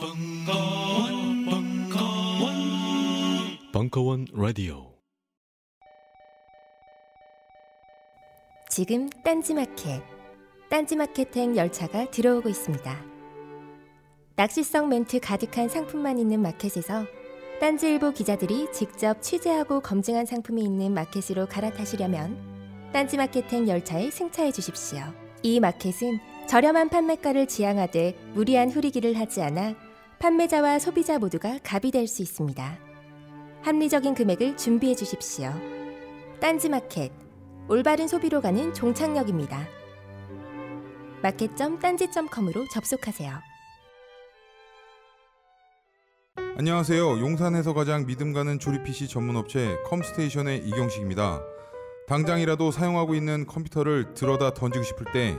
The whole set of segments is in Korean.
벙커원, 벙커원, 벙커원 라디오. 지금 딴지마켓, 딴지마켓행 열차가 들어오고 있습니다. 낚시성 멘트 가득한 상품만 있는 마켓에서 딴지일보 기자들이 직접 취재하고 검증한 상품이 있는 마켓으로 갈아타시려면 딴지마켓행 열차에 승차해 주십시오. 이 마켓은 저렴한 판매가를 지향하되 무리한 후리기를 하지 않아 판매자와 소비자 모두가 갑이 될 수 있습니다. 합리적인 금액을 준비해 주십시오. 딴지마켓 올바른 소비로 가는 종착역입니다. 마켓.딴지.com으로 접속하세요. 안녕하세요. 용산에서 가장 믿음 가는 조립 PC 전문 업체 컴스테이션의 이경식입니다. 당장이라도 사용하고 있는 컴퓨터를 들어다 던지고 싶을 때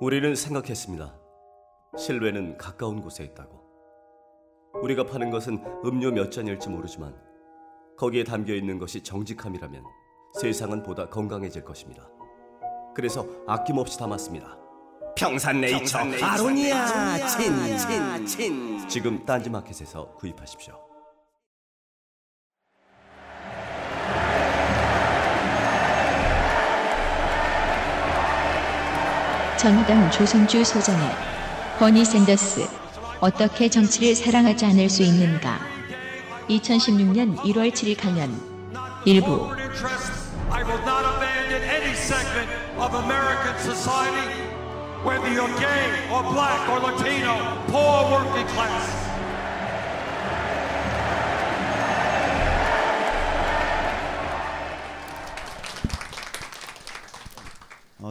우리는 생각했습니다. 실외는 가까운 곳에 있다고. 우리가 파는 것은 음료 몇 잔일지 모르지만 거기에 담겨 있는 것이 정직함이라면 세상은 보다 건강해질 것입니다. 그래서 아낌없이 담았습니다. 평산네이처, 아로니아 친친친 지금 딴지마켓에서 구입하십시오. 정의당 조선주 소장의 버니 샌더스 어떻게 정치를 사랑하지 않을 수 있는가 2016년 1월 7일 강연 일부 whether you're gay or black or Latino, poor, working class.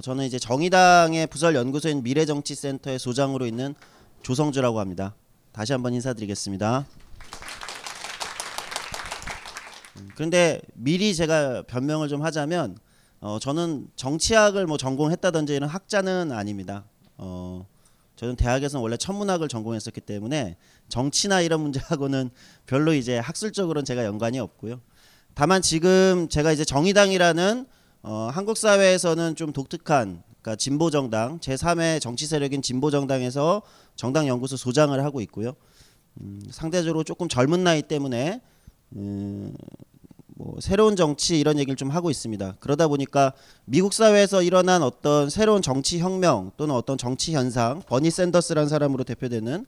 저는 이제 정의당의 부설 연구소인 미래정치센터의 소장으로 있는 조성주라고 합니다. 다시 한번 인사드리겠습니다. 음, 그런데 미리 제가 변명을 좀 하자면 어, 저는 정치학을 뭐 전공했다든지 이런 학자는 아닙니다. 어, 저는 대학에서는 원래 천문학을 전공했었기 때문에 정치나 이런 문제하고는 별로 이제 학술적으로는 제가 연관이 없고요. 다만 지금 제가 이제 정의당이라는 어, 한국 사회에서는 좀 독특한 그러니까 진보 정당 제3의 정치 세력인 진보 정당에서 정당 연구소 소장을 하고 있고요. 음, 상대적으로 조금 젊은 나이 때문에 음, 뭐 새로운 정치 이런 얘기를 좀 하고 있습니다. 그러다 보니까 미국 사회에서 일어난 어떤 새로운 정치 혁명 또는 어떤 정치 현상, 버니 샌더스라는 사람으로 대표되는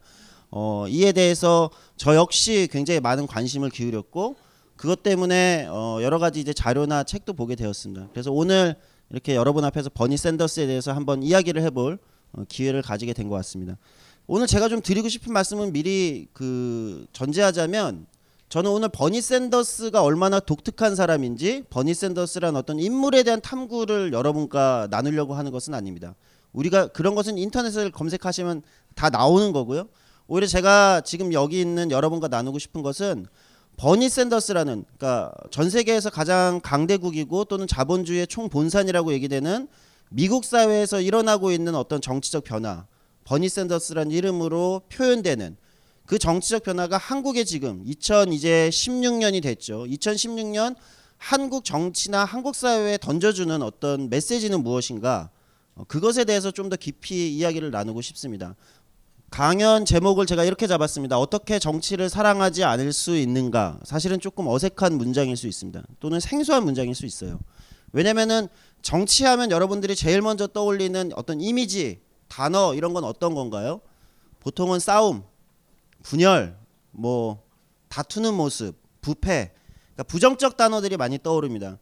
어, 이에 대해서 저 역시 굉장히 많은 관심을 기울였고 그것 때문에 어, 여러 가지 이제 자료나 책도 보게 되었습니다. 그래서 오늘 이렇게 여러분 앞에서 버니 샌더스에 대해서 한번 이야기를 해볼 어, 기회를 가지게 된 것 같습니다. 오늘 제가 좀 드리고 싶은 말씀은 미리 그 전제하자면 저는 오늘 버니 샌더스가 얼마나 독특한 사람인지 버니 샌더스란 어떤 인물에 대한 탐구를 여러분과 나누려고 하는 것은 아닙니다. 우리가 그런 것은 인터넷을 검색하시면 다 나오는 거고요. 오히려 제가 지금 여기 있는 여러분과 나누고 싶은 것은 버니 샌더스라는 그러니까 전 세계에서 가장 강대국이고 또는 자본주의의 총본산이라고 얘기되는 미국 사회에서 일어나고 있는 어떤 정치적 변화, 버니 샌더스라는 이름으로 표현되는 그 정치적 변화가 한국에 지금 2000 이제 16년이 됐죠. 2016년 한국 정치나 한국 사회에 던져주는 어떤 메시지는 무엇인가? 어, 그것에 대해서 좀 더 깊이 이야기를 나누고 싶습니다. 강연 제목을 제가 이렇게 잡았습니다. 어떻게 정치를 사랑하지 않을 수 있는가? 사실은 조금 어색한 문장일 수 있습니다. 또는 생소한 문장일 수 있어요. 왜냐면은 정치하면 여러분들이 제일 먼저 떠올리는 어떤 이미지, 단어 이런 건 어떤 건가요? 보통은 싸움, 분열, 뭐 다투는 모습, 부패, 그러니까 부정적 단어들이 많이 떠오릅니다.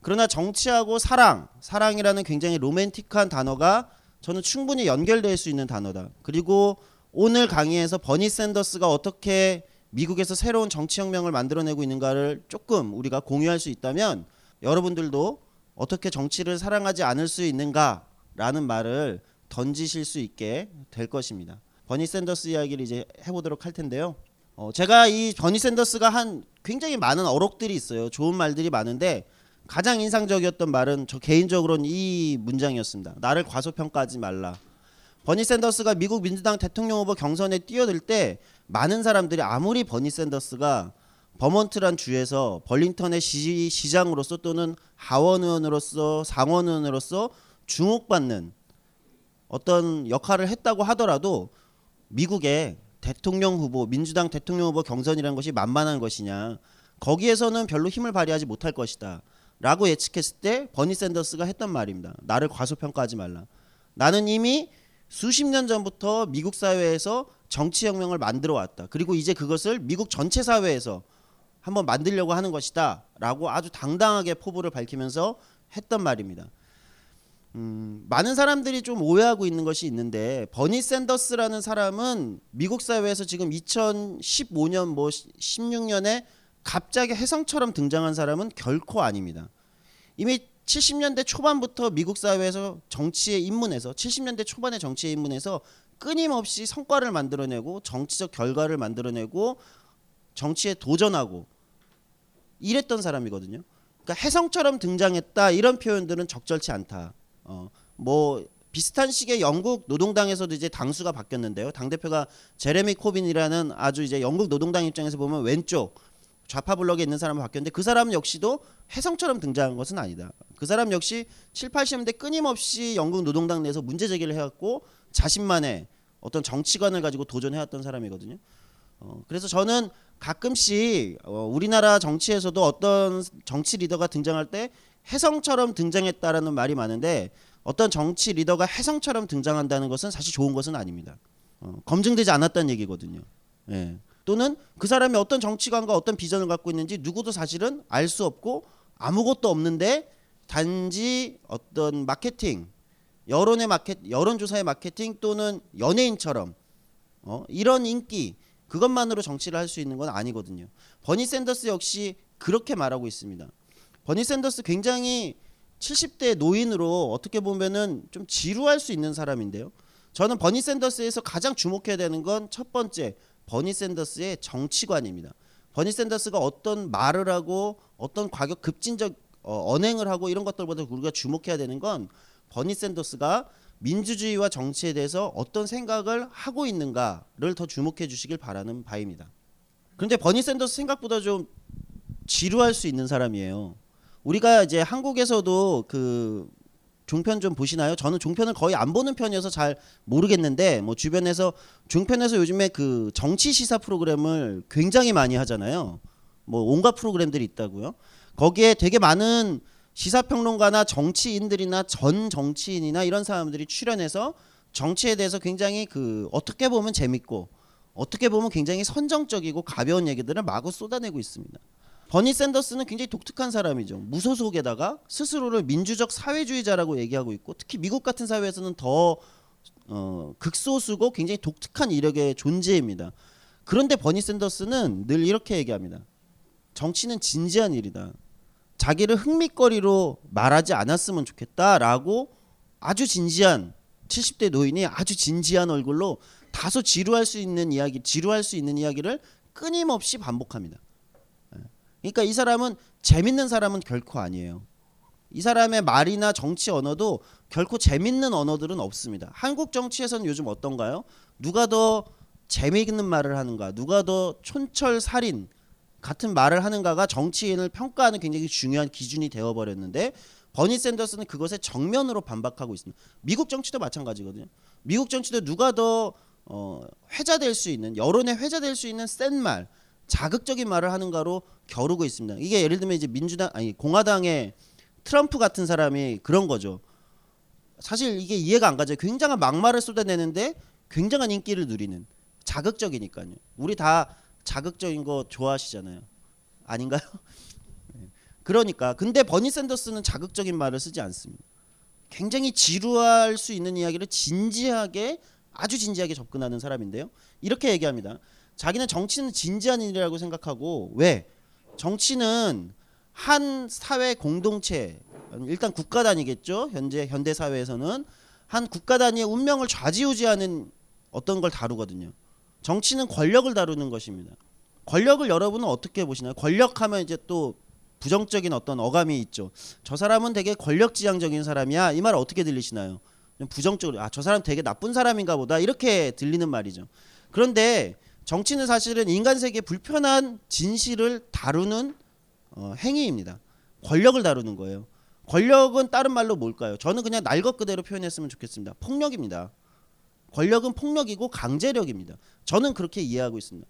그러나 정치하고 사랑, 사랑이라는 굉장히 로맨틱한 단어가 저는 충분히 연결될 수 있는 단어다. 그리고 오늘 강의에서 버니 샌더스가 어떻게 미국에서 새로운 정치 혁명을 만들어내고 있는가를 조금 우리가 공유할 수 있다면 여러분들도 어떻게 정치를 사랑하지 않을 수 있는가라는 말을 던지실 수 있게 될 것입니다. 버니 샌더스 이야기를 이제 해보도록 할 텐데요. 어, 제가 이 버니 샌더스가 한 굉장히 많은 어록들이 있어요. 좋은 말들이 많은데 가장 인상적이었던 말은 저 개인적으로는 이 문장이었습니다. 나를 과소평가하지 말라. 버니 샌더스가 미국 민주당 대통령 후보 경선에 뛰어들 때 많은 사람들이 아무리 버니 샌더스가 버먼트란 주에서 벌링턴의 시, 시장으로서 또는 하원 의원으로서 상원 의원으로서 주목받는 어떤 역할을 했다고 하더라도 미국의 대통령 후보 민주당 대통령 후보 경선이라는 것이 만만한 것이냐 거기에서는 별로 힘을 발휘하지 못할 것이다 라고 예측했을 때 버니 샌더스가 했던 말입니다. 나를 과소평가하지 말라. 나는 이미 수십 년 전부터 미국 사회에서 정치 혁명을 만들어 왔다. 그리고 이제 그것을 미국 전체 사회에서 한번 만들려고 하는 것이다. 라고 아주 당당하게 포부를 밝히면서 했던 말입니다. 음, 많은 사람들이 좀 오해하고 있는 것이 있는데 버니 샌더스라는 사람은 미국 사회에서 지금 2015년 뭐 16년에 갑자기 혜성처럼 등장한 사람은 결코 아닙니다. 이미 70년대 초반부터 미국 사회에서 정치에 입문해서 70년대 초반에 정치에 입문해서 끊임없이 성과를 만들어내고 정치적 결과를 만들어내고 정치에 도전하고 이랬던 사람이거든요. 그러니까 혜성처럼 등장했다 이런 표현들은 적절치 않다. 어, 뭐 비슷한 시기에 영국 노동당에서도 이제 당수가 바뀌었는데요. 당 대표가 제레미 코빈이라는 아주 이제 영국 노동당 입장에서 보면 왼쪽 좌파 블록에 있는 사람을 바뀌었는데 그 사람 역시도 혜성처럼 등장한 것은 아니다. 그 사람 역시 7, 80년대 끊임없이 영국 노동당 내에서 문제 제기를 해왔고 자신만의 어떤 정치관을 가지고 도전해왔던 사람이거든요. 어, 그래서 저는 가끔씩 어, 우리나라 정치에서도 어떤 정치 리더가 등장할 때 혜성처럼 등장했다라는 말이 많은데 어떤 정치 리더가 혜성처럼 등장한다는 것은 사실 좋은 것은 아닙니다. 어, 검증되지 않았다는 얘기거든요. 예. 또는 그 사람이 어떤 정치관과 어떤 비전을 갖고 있는지 누구도 사실은 알 수 없고 아무것도 없는데 단지 어떤 마케팅, 여론의 마켓, 여론조사의 마케팅 또는 연예인처럼 어, 이런 인기 그것만으로 정치를 할 수 있는 건 아니거든요. 버니 샌더스 역시 그렇게 말하고 있습니다. 버니 샌더스 굉장히 70대 노인으로 어떻게 보면은 좀 지루할 수 있는 사람인데요. 저는 버니 샌더스에서 가장 주목해야 되는 건 첫 번째 버니 샌더스의 정치관입니다. 버니 샌더스가 어떤 말을 하고 어떤 과격 급진적 어, 언행을 하고 이런 것들보다 우리가 주목해야 되는 건 버니 샌더스가 민주주의와 정치에 대해서 어떤 생각을 하고 있는가를 더 주목해 주시길 바라는 바입니다. 그런데 버니 샌더스 생각보다 좀 지루할 수 있는 사람이에요. 우리가 이제 한국에서도 그 종편 좀 보시나요? 저는 종편을 거의 안 보는 편이어서 잘 모르겠는데 뭐 주변에서 종편에서 요즘에 그 정치 시사 프로그램을 굉장히 많이 하잖아요. 뭐 온갖 프로그램들이 있다고요. 거기에 되게 많은 시사평론가나 정치인들이나 전 정치인이나 이런 사람들이 출연해서 정치에 대해서 굉장히 그 어떻게 보면 재밌고 어떻게 보면 굉장히 선정적이고 가벼운 얘기들을 마구 쏟아내고 있습니다. 버니 샌더스는 굉장히 독특한 사람이죠. 무소속에다가 스스로를 민주적 사회주의자라고 얘기하고 있고 특히 미국 같은 사회에서는 더 어, 극소수고 굉장히 독특한 이력의 존재입니다. 그런데 버니 샌더스는 늘 이렇게 얘기합니다. 정치는 진지한 일이다. 자기를 흥미거리로 말하지 않았으면 좋겠다라고 아주 진지한 70대 노인이 아주 진지한 얼굴로 다소 지루할 수 있는 이야기, 지루할 수 있는 이야기를 끊임없이 반복합니다. 예. 그러니까 이 사람은 재밌는 사람은 결코 아니에요. 이 사람의 말이나 정치 언어도 결코 재밌는 언어들은 없습니다. 한국 정치에서는 요즘 어떤가요? 누가 더 재미있는 말을 하는가? 누가 더 촌철살인 같은 말을 하는가가 정치인을 평가하는 굉장히 중요한 기준이 되어버렸는데 버니 샌더스는 그것에 정면으로 반박하고 있습니다. 미국 정치도 마찬가지거든요. 미국 정치도 누가 더 어, 회자될 수 있는 여론에 회자될 수 있는 센 말, 자극적인 말을 하는가로 겨루고 있습니다. 이게 예를 들면 이제 민주당 아니 공화당의 트럼프 같은 사람이 그런 거죠. 사실 이게 이해가 안 가죠. 굉장한 막말을 쏟아내는데 굉장한 인기를 누리는 자극적이니까요. 우리 다 자극적인 거 좋아하시잖아요. 아닌가요? 네. 그러니까 근데 버니 샌더스는 자극적인 말을 쓰지 않습니다. 굉장히 지루할 수 있는 이야기를 진지하게 아주 진지하게 접근하는 사람인데요. 이렇게 얘기합니다. 자기는 정치는 진지한 일이라고 생각하고 왜? 정치는 한 사회 공동체 일단 국가 단위겠죠. 현재 현대 사회에서는 한 국가 단위의 운명을 좌지우지하는 어떤 걸 다루거든요. 정치는 권력을 다루는 것입니다. 권력을 여러분은 어떻게 보시나요? 권력하면 이제 또 부정적인 어떤 어감이 있죠. 저 사람은 되게 권력지향적인 사람이야. 이 말 어떻게 들리시나요? 좀 부정적으로 아 저 사람 되게 나쁜 사람인가 보다 이렇게 들리는 말이죠. 그런데 정치는 사실은 인간 세계 불편한 진실을 다루는 어, 행위입니다. 권력을 다루는 거예요. 권력은 다른 말로 뭘까요? 저는 그냥 날 것 그대로 표현했으면 좋겠습니다. 폭력입니다. 권력은 폭력이고 강제력입니다. 저는 그렇게 이해하고 있습니다.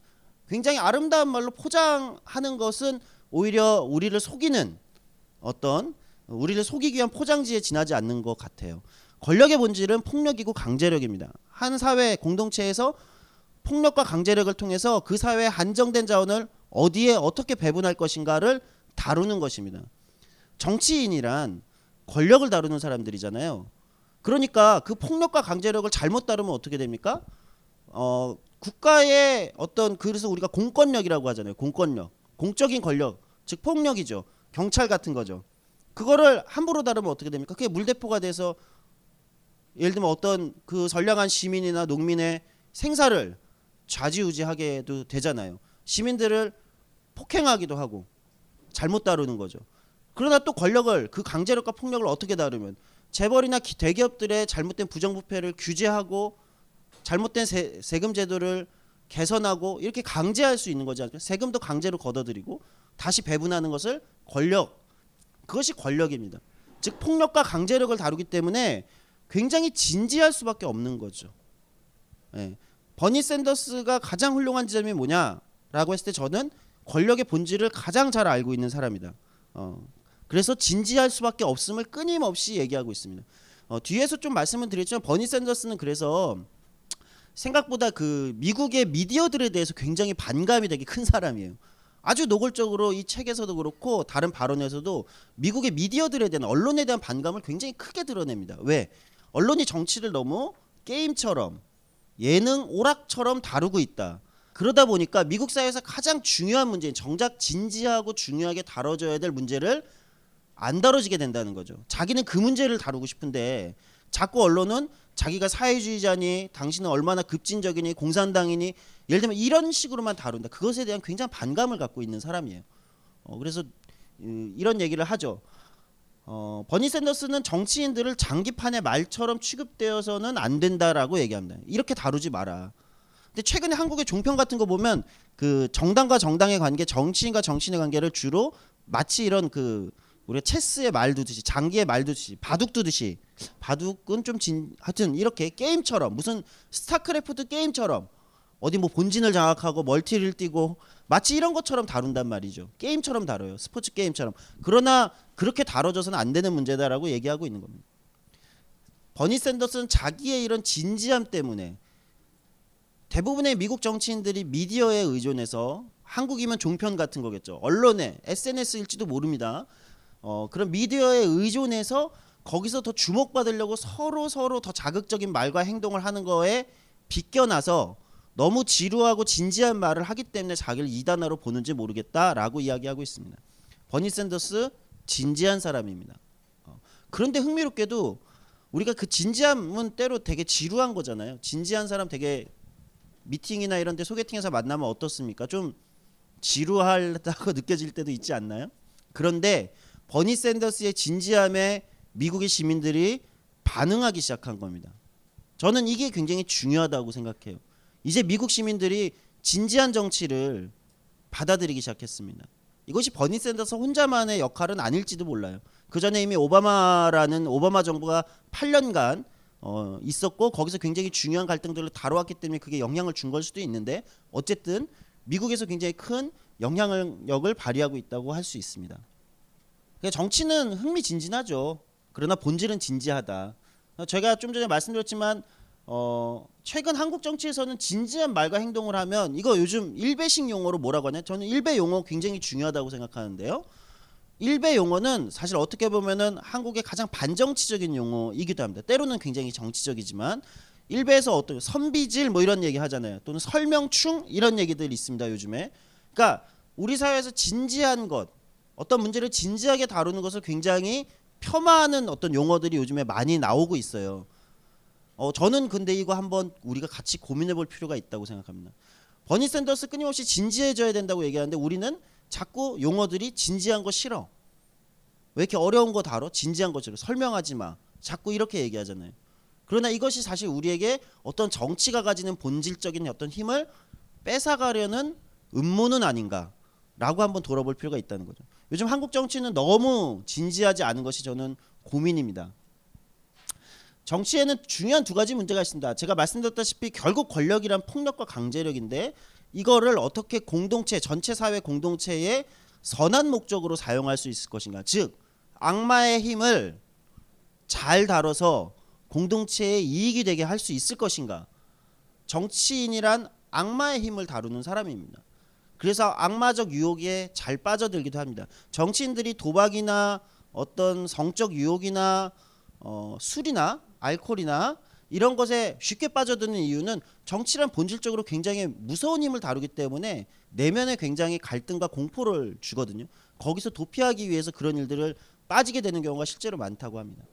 굉장히 아름다운 말로 포장하는 것은 오히려 우리를 속이는 어떤 우리를 속이기 위한 포장지에 지나지 않는 것 같아요. 권력의 본질은 폭력이고 강제력입니다. 한 사회 공동체에서 폭력과 강제력을 통해서 그 사회의 한정된 자원을 어디에 어떻게 배분할 것인가를 다루는 것입니다. 정치인이란 권력을 다루는 사람들이잖아요. 그러니까 그 폭력과 강제력을 잘못 다루면 어떻게 됩니까? 어, 국가의 어떤 그래서 우리가 공권력이라고 하잖아요. 공권력, 공적인 권력, 즉 폭력이죠. 경찰 같은 거죠. 그거를 함부로 다루면 어떻게 됩니까? 그게 물대포가 돼서 예를 들면 어떤 그 선량한 시민이나 농민의 생사를 좌지우지하게 도 되잖아요. 시민들을 폭행하기도 하고 잘못 다루는 거죠. 그러나 또 권력을 그 강제력과 폭력을 어떻게 다루면 재벌이나 대기업들의 잘못된 부정부패를 규제하고 잘못된 세, 세금 제도를 개선하고 이렇게 강제할 수 있는 거지 않습니까? 세금도 강제로 걷어들이고 다시 배분하는 것을 권력 그것이 권력입니다. 즉 폭력과 강제력을 다루기 때문에 굉장히 진지할 수밖에 없는 거죠. 예. 버니 샌더스가 가장 훌륭한 지점이 뭐냐라고 했을 때 저는 권력의 본질을 가장 잘 알고 있는 사람이다. 어. 그래서 진지할 수밖에 없음을 끊임없이 얘기하고 있습니다. 어, 뒤에서 좀 말씀을 드렸지만 버니 샌더스는 그래서 생각보다 그 미국의 미디어들에 대해서 굉장히 반감이 되게 큰 사람이에요. 아주 노골적으로 이 책에서도 그렇고 다른 발언에서도 미국의 미디어들에 대한 언론에 대한 반감을 굉장히 크게 드러냅니다. 왜? 언론이 정치를 너무 게임처럼 예능 오락처럼 다루고 있다. 그러다 보니까 미국 사회에서 가장 중요한 문제인 정작 진지하고 중요하게 다뤄져야 될 문제를 안 다뤄지게 된다는 거죠. 자기는 그 문제를 다루고 싶은데 자꾸 언론은 자기가 사회주의자니 당신은 얼마나 급진적이니 공산당이니 예를 들면 이런 식으로만 다룬다. 그것에 대한 굉장히 반감을 갖고 있는 사람이에요. 어, 그래서 이런 얘기를 하죠. 어, 버니 샌더스는 정치인들을 장기판의 말처럼 취급되어서는 안 된다라고 얘기합니다. 이렇게 다루지 마라. 근데 최근에 한국의 종편 같은 거 보면 그 정당과 정당의 관계, 정치인과 정치인의 관계를 주로 마치 이런 그 우리가 체스의 말 두듯이 장기의 말 두듯이 바둑 두듯이 바둑은 좀 진 하여튼 이렇게 게임처럼 무슨 스타크래프트 게임처럼 어디 뭐 본진을 장악하고 멀티를 띄고 마치 이런 것처럼 다룬단 말이죠. 게임처럼 다뤄요. 스포츠 게임처럼. 그러나 그렇게 다뤄져서는 안 되는 문제다라고 얘기하고 있는 겁니다. 버니 샌더스는 자기의 이런 진지함 때문에 대부분의 미국 정치인들이 미디어에 의존해서 한국이면 종편 같은 거겠죠. 언론에 SNS일지도 모릅니다. 어, 그런 미디어에 의존해서 거기서 더 주목받으려고 서로 서로 더 자극적인 말과 행동을 하는 거에 비껴나서 너무 지루하고 진지한 말을 하기 때문에 자기를 이단화로 보는지 모르겠다라고 이야기하고 있습니다. 버니 샌더스 진지한 사람입니다. 어, 그런데 흥미롭게도 우리가 그 진지함은 때로 되게 지루한 거잖아요. 진지한 사람 되게 미팅이나 이런 데 소개팅에서 만나면 어떻습니까? 좀 지루하다고 느껴질 때도 있지 않나요? 그런데 버니 샌더스의 진지함에 미국의 시민들이 반응하기 시작한 겁니다. 저는 이게 굉장히 중요하다고 생각해요. 이제 미국 시민들이 진지한 정치를 받아들이기 시작했습니다. 이것이 버니 샌더스 혼자만의 역할은 아닐지도 몰라요. 그 전에 이미 오바마라는 오바마 정부가 8년간 어, 있었고 거기서 굉장히 중요한 갈등들을 다뤄왔기 때문에 그게 영향을 준 걸 수도 있는데 어쨌든 미국에서 굉장히 큰 영향력을 발휘하고 있다고 할 수 있습니다. 그러니까 정치는 흥미진진하죠. 그러나 본질은 진지하다. 제가 좀 전에 말씀드렸지만 어, 최근 한국 정치에서는 진지한 말과 행동을 하면 이거 요즘 일배식 용어로 뭐라고 하냐? 저는 일배 용어 굉장히 중요하다고 생각하는데요. 일배 용어는 사실 어떻게 보면은 한국의 가장 반정치적인 용어이기도 합니다. 때로는 굉장히 정치적이지만 일배에서 어떤 선비질 뭐 이런 얘기 하잖아요. 또는 설명충 이런 얘기들이 있습니다. 요즘에. 그러니까 우리 사회에서 진지한 것 어떤 문제를 진지하게 다루는 것을 굉장히 폄하하는 어떤 용어들이 요즘에 많이 나오고 있어요. 어, 저는 근데 이거 한번 우리가 같이 고민해 볼 필요가 있다고 생각합니다. 버니 샌더스 끊임없이 진지해져야 된다고 얘기하는데 우리는 자꾸 용어들이 진지한 거 싫어. 왜 이렇게 어려운 거 다뤄? 진지한 거 싫어. 설명하지 마. 자꾸 이렇게 얘기하잖아요. 그러나 이것이 사실 우리에게 어떤 정치가 가지는 본질적인 어떤 힘을 뺏어가려는 음모는 아닌가라고 한번 돌아볼 필요가 있다는 거죠. 요즘 한국 정치는 너무 진지하지 않은 것이 저는 고민입니다. 정치에는 중요한 두 가지 문제가 있습니다. 제가 말씀드렸다시피 결국 권력이란 폭력과 강제력인데 이거를 어떻게 공동체 전체 사회 공동체의 선한 목적으로 사용할 수 있을 것인가. 즉 악마의 힘을 잘 다뤄서 공동체의 이익이 되게 할 수 있을 것인가. 정치인이란 악마의 힘을 다루는 사람입니다. 그래서 악마적 유혹에 잘 빠져들기도 합니다. 정치인들이 도박이나 어떤 성적 유혹이나 어, 술이나 알코올이나 이런 것에 쉽게 빠져드는 이유는 정치란 본질적으로 굉장히 무서운 힘을 다루기 때문에 내면에 굉장히 갈등과 공포를 주거든요. 거기서 도피하기 위해서 그런 일들을 빠지게 되는 경우가 실제로 많다고 합니다.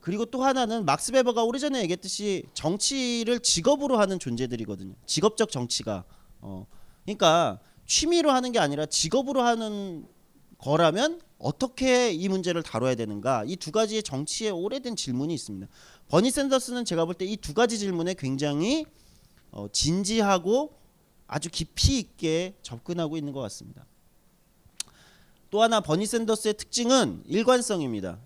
그리고 또 하나는 막스 베버가 오래전에 얘기했듯이 정치를 직업으로 하는 존재들이거든요. 직업적 정치가 어, 그러니까 취미로 하는 게 아니라 직업으로 하는 거라면 어떻게 이 문제를 다뤄야 되는가 이 두 가지의 정치에 오래된 질문이 있습니다. 버니 샌더스는 제가 볼 때 이 두 가지 질문에 굉장히 어, 진지하고 아주 깊이 있게 접근하고 있는 것 같습니다. 또 하나 버니 샌더스의 특징은 일관성입니다.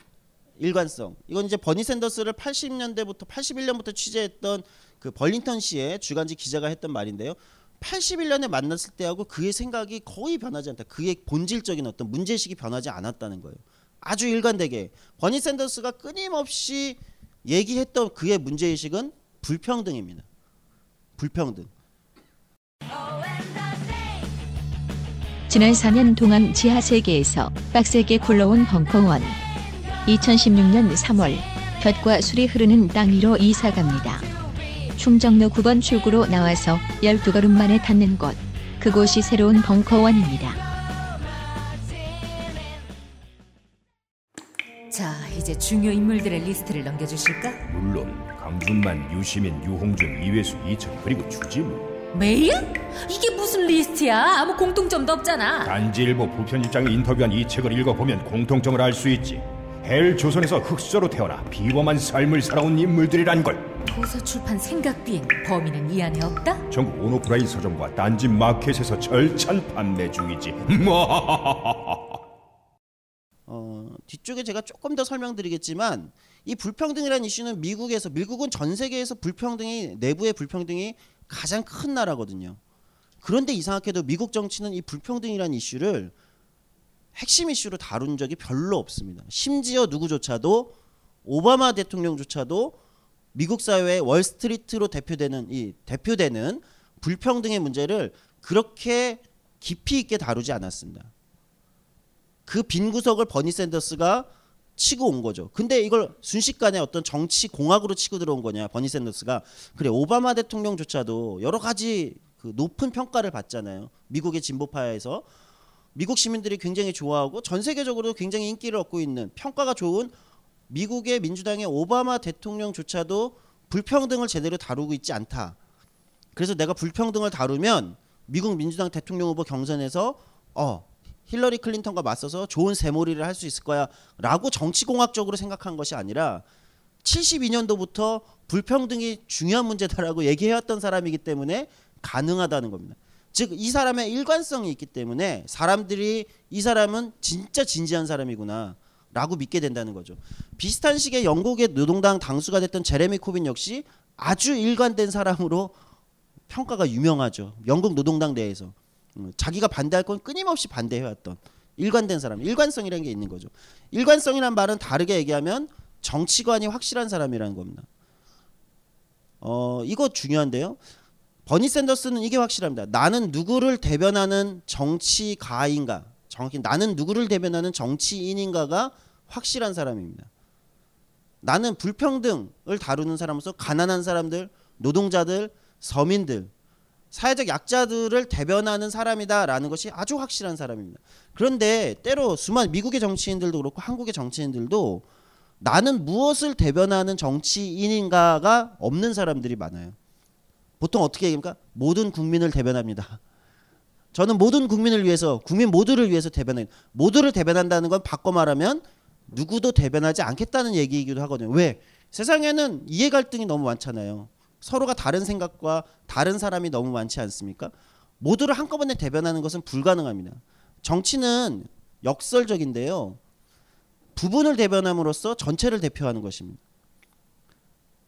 일관성. 이건 이제 버니 샌더스를 80년대부터 81년부터 취재했던 그 벌링턴 씨의 주간지 기자가 했던 말인데요. 81년에 만났을 때하고 그의 생각이 거의 변하지 않다. 그의 본질적인 어떤 문제식이 변하지 않았다는 거예요. 아주 일관되게 버니 샌더스가 끊임없이 얘기했던 그의 문제의식은 불평등입니다. 불평등. 지난 4년 동안 지하 세계에서 빡세게 굴러온 벙커원. 2016년 3월 볕과 술이 흐르는 땅 위로 이사 갑니다. 충정로 9번 출구로 나와서 12걸음 만에 닿는 곳. 그곳이 새로운 벙커원입니다. 자, 이제 중요 인물들의 리스트를 넘겨주실까? 물론 강준만, 유시민, 유홍준, 이회수, 이철 그리고 주지무 메일? 이게 무슨 리스트야? 아무 공통점도 없잖아. 딴지일보 부편집장이 인터뷰한 이 책을 읽어보면 공통점을 알 수 있지 헬 조선에서 흙수저로 태어나 비범한 삶을 살아온 인물들이란 걸 도서 출판 생각비행 범인은 이 안에 없다? 전국 온오프라인 서점과 딴지 마켓에서 절찬 판매 중이지 어, 뒤쪽에 제가 조금 더 설명드리겠지만 이 불평등이라는 이슈는 미국에서 미국은 전 세계에서 불평등이 내부의 불평등이 가장 큰 나라거든요. 그런데 이상하게도 미국 정치는 이 불평등이라는 이슈를 핵심 이슈로 다룬 적이 별로 없습니다. 심지어 누구조차도 오바마 대통령조차도 미국 사회의 월스트리트로 대표되는 이 대표되는 불평등의 문제를 그렇게 깊이 있게 다루지 않았습니다. 그 빈 구석을 버니 샌더스가 치고 온 거죠. 근데 이걸 순식간에 어떤 정치 공학으로 치고 들어온 거냐 버니 샌더스가 그래 오바마 대통령조차도 여러 가지 그 높은 평가를 받잖아요. 미국의 진보파에서 미국 시민들이 굉장히 좋아하고 전 세계적으로 굉장히 인기를 얻고 있는 평가가 좋은 미국의 민주당의 오바마 대통령조차도 불평등을 제대로 다루고 있지 않다. 그래서 내가 불평등을 다루면 미국 민주당 대통령 후보 경선에서 어 힐러리 클린턴과 맞서서 좋은 새몰이를 할 수 있을 거야라고 정치공학적으로 생각한 것이 아니라 72년도부터 불평등이 중요한 문제다라고 얘기해왔던 사람이기 때문에 가능하다는 겁니다. 즉 이 사람의 일관성이 있기 때문에 사람들이 이 사람은 진짜 진지한 사람이구나 라고 믿게 된다는 거죠. 비슷한 시기에 영국의 노동당 당수가 됐던 제레미 코빈 역시 아주 일관된 사람으로 평가가 유명하죠. 영국 노동당 내에서. 음, 자기가 반대할 건 끊임없이 반대해왔던 일관된 사람, 일관성이라는 게 있는 거죠. 일관성이란 말은 다르게 얘기하면 정치관이 확실한 사람이라는 겁니다. 어, 이거 중요한데요. 버니 샌더스는 이게 확실합니다. 나는 누구를 대변하는 정치가인가, 정확히 나는 누구를 대변하는 정치인인가가 확실한 사람입니다. 나는 불평등을 다루는 사람으로서 가난한 사람들, 노동자들, 서민들, 사회적 약자들을 대변하는 사람이다라는 것이 아주 확실한 사람입니다. 그런데 때로 수많은 미국의 정치인들도 그렇고 한국의 정치인들도 나는 무엇을 대변하는 정치인인가가 없는 사람들이 많아요. 보통 어떻게 얘기합니까? 모든 국민을 대변합니다. 저는 모든 국민을 위해서 국민 모두를 위해서 대변해 모두를 대변한다는 건 바꿔 말하면 누구도 대변하지 않겠다는 얘기이기도 하거든요. 왜? 세상에는 이해 갈등이 너무 많잖아요. 서로가 다른 생각과 다른 사람이 너무 많지 않습니까? 모두를 한꺼번에 대변하는 것은 불가능합니다. 정치는 역설적인데요. 부분을 대변함으로써 전체를 대표하는 것입니다.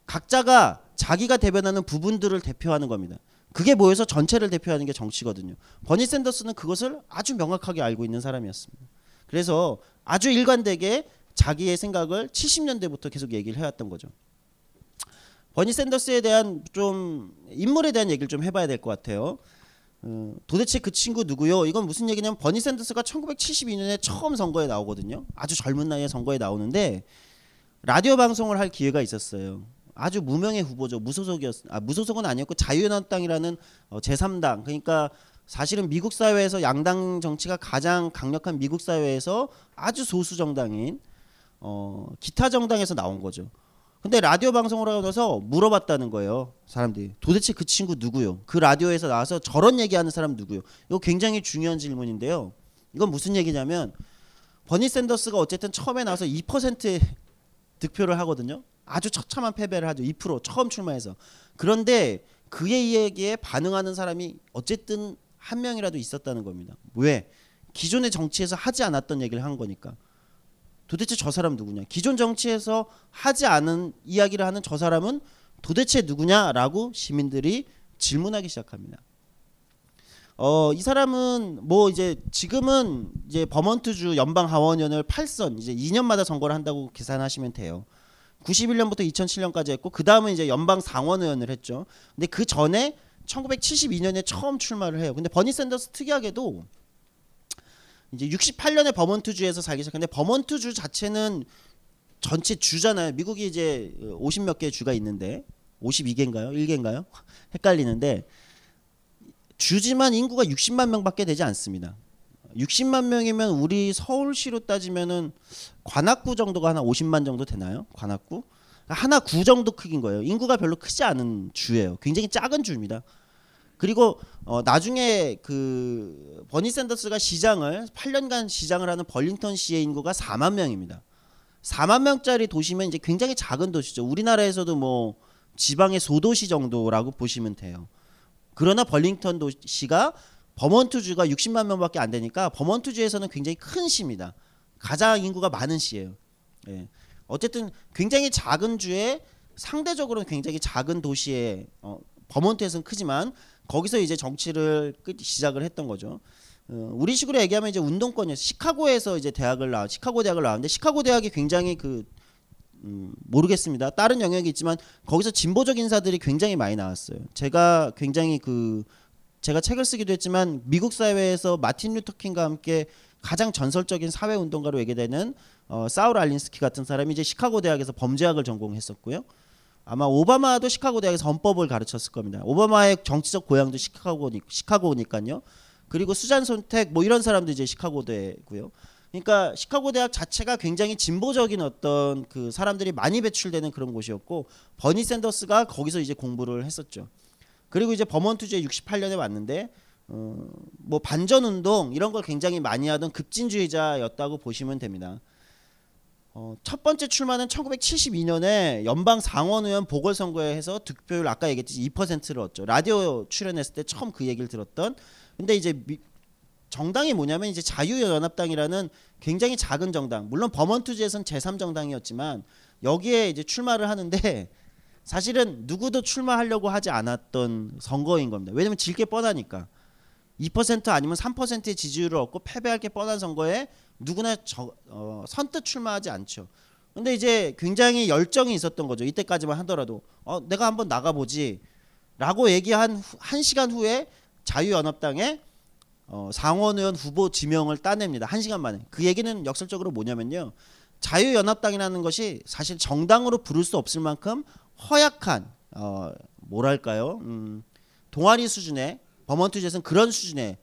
각자가 자기가 대변하는 부분들을 대표하는 겁니다. 그게 모여서 전체를 대표하는 게 정치거든요. 버니 샌더스는 그것을 아주 명확하게 알고 있는 사람이었습니다. 그래서 아주 일관되게 자기의 생각을 70년대부터 계속 얘기를 해왔던 거죠. 버니 샌더스에 대한 좀 인물에 대한 얘기를 좀 해봐야 될 것 같아요. 어, 도대체 그 친구 누구요? 이건 무슨 얘기냐면 버니 샌더스가 1972년에 처음 선거에 나오거든요. 아주 젊은 나이에 선거에 나오는데 라디오 방송을 할 기회가 있었어요. 아주 무명의 후보죠. 무소속이었 아 무소속은 아니었고 자유연합당이라는 어, 제3당. 그러니까 사실은 미국 사회에서 양당 정치가 가장 강력한 미국 사회에서 아주 소수 정당인 어, 기타 정당에서 나온 거죠. 근데 라디오 방송을 하면서 물어봤다는 거예요. 사람들이 도대체 그 친구 누구요? 그 라디오에서 나와서 저런 얘기하는 사람 누구요? 이거 굉장히 중요한 질문인데요. 이건 무슨 얘기냐면 버니 샌더스가 어쨌든 처음에 나와서 2%의 득표를 하거든요. 아주 처참한 패배를 하죠. 2% 처음 출마해서. 그런데 그의 이야기에 반응하는 사람이 어쨌든 한 명이라도 있었다는 겁니다. 왜? 기존의 정치에서 하지 않았던 얘기를 한 거니까. 도대체 저 사람 누구냐? 기존 정치에서 하지 않은 이야기를 하는 저 사람은 도대체 누구냐라고 시민들이 질문하기 시작합니다. 어, 이 사람은 뭐 이제 지금은 이제 버먼트주 연방 하원의원을 8선 이제 2년마다 선거를 한다고 계산하시면 돼요. 91년부터 2007년까지 했고 그 다음은 이제 연방 상원 의원을 했죠. 근데 그 전에 1972년에 처음 출마를 해요. 근데 버니 샌더스 특이하게도 이제 68년에 버먼트주에서 살기 시작했는데 버먼트주 자체는 전체 주잖아요. 미국이 이제 50 몇 개의 주가 있는데 52개인가요? 1개인가요? 헷갈리는데 주지만 인구가 60만 명밖에 되지 않습니다. 60만 명이면 우리 서울시로 따지면은 관악구 정도가 하나 50만 정도 되나요? 관악구? 하나 구 정도 크긴 거예요. 인구가 별로 크지 않은 주예요. 굉장히 작은 주입니다. 그리고 어, 나중에 그 버니 샌더스가 시장을 8년간 시장을 하는 벌링턴 시의 인구가 4만 명입니다. 4만 명짜리 도시면 이제 굉장히 작은 도시죠. 우리나라에서도 뭐 지방의 소도시 정도라고 보시면 돼요. 그러나 벌링턴 도시가 버먼트주가 60만 명밖에 안 되니까 버먼트주에서는 굉장히 큰 시입니다. 가장 인구가 많은 시예요. 예. 어쨌든 굉장히 작은 주에 상대적으로 굉장히 작은 도시에 어, 버먼트에서는 크지만 거기서 이제 정치를 시작을 했던 거죠. 어, 우리 식으로 얘기하면 이제 운동권이었 시카고에서 이제 대학을 나와 시카고 대학을 나왔는데 시카고 대학이 굉장히 그 음, 모르겠습니다. 다른 영역이 있지만 거기서 진보적 인사들이 굉장히 많이 나왔어요. 제가 굉장히 그 제가 책을 쓰기도 했지만 미국 사회에서 마틴 루터 킹과 함께 가장 전설적인 사회 운동가로 얘기되는 어, 사울 알린스키 같은 사람이 이제 시카고 대학에서 범죄학을 전공했었고요. 아마 오바마도 시카고 대학에서 헌법을 가르쳤을 겁니다. 오바마의 정치적 고향도 시카고니, 시카고니까요. 그리고 수잔 손택 뭐 이런 사람도 이제 시카고 대고요. 그러니까 시카고 대학 자체가 굉장히 진보적인 어떤 그 사람들이 많이 배출되는 그런 곳이었고 버니 샌더스가 거기서 이제 공부를 했었죠. 그리고 이제 버먼트주에 68년에 왔는데 어, 뭐 반전 운동 이런 걸 굉장히 많이 하던 급진주의자였다고 보시면 됩니다. 어, 첫 번째 출마는 1972년에 연방 상원의원 보궐선거에 해서 득표율 아까 얘기했듯이 2%를 얻죠. 라디오 출연했을 때 처음 그 얘기를 들었던. 근데 이제 미, 정당이 뭐냐면 이제 자유연합당이라는 굉장히 작은 정당. 물론 버먼트주에선 제3정당이었지만 여기에 이제 출마를 하는데 사실은 누구도 출마하려고 하지 않았던 선거인 겁니다. 왜냐면 질 게 뻔하니까. 2% 아니면 3%의 지지율을 얻고 패배할 게 뻔한 선거에 누구나 저, 어, 선뜻 출마하지 않죠. 근데 이제 굉장히 열정이 있었던 거죠. 이때까지만 하더라도 어, 내가 한번 나가보지. 라고 얘기한 후, 한 시간 후에 자유연합당에 어, 상원의원 후보 지명을 따냅니다. 한 시간 만에. 그 얘기는 역설적으로 뭐냐면요. 자유연합당이라는 것이 사실 정당으로 부를 수 없을 만큼 허약한 어, 뭐랄까요? 음, 동아리 수준의 버먼트주에서는 그런 수준의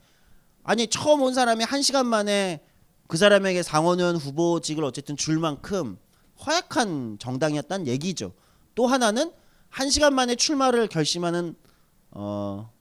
아니 처음 온 사람이 한 시간 만에 그 사람에게 상원의원 후보직을 어쨌든 줄 만큼 허약한 정당이었다는 얘기죠. 또 하나는 한 시간 만에 출마를 결심하는 어,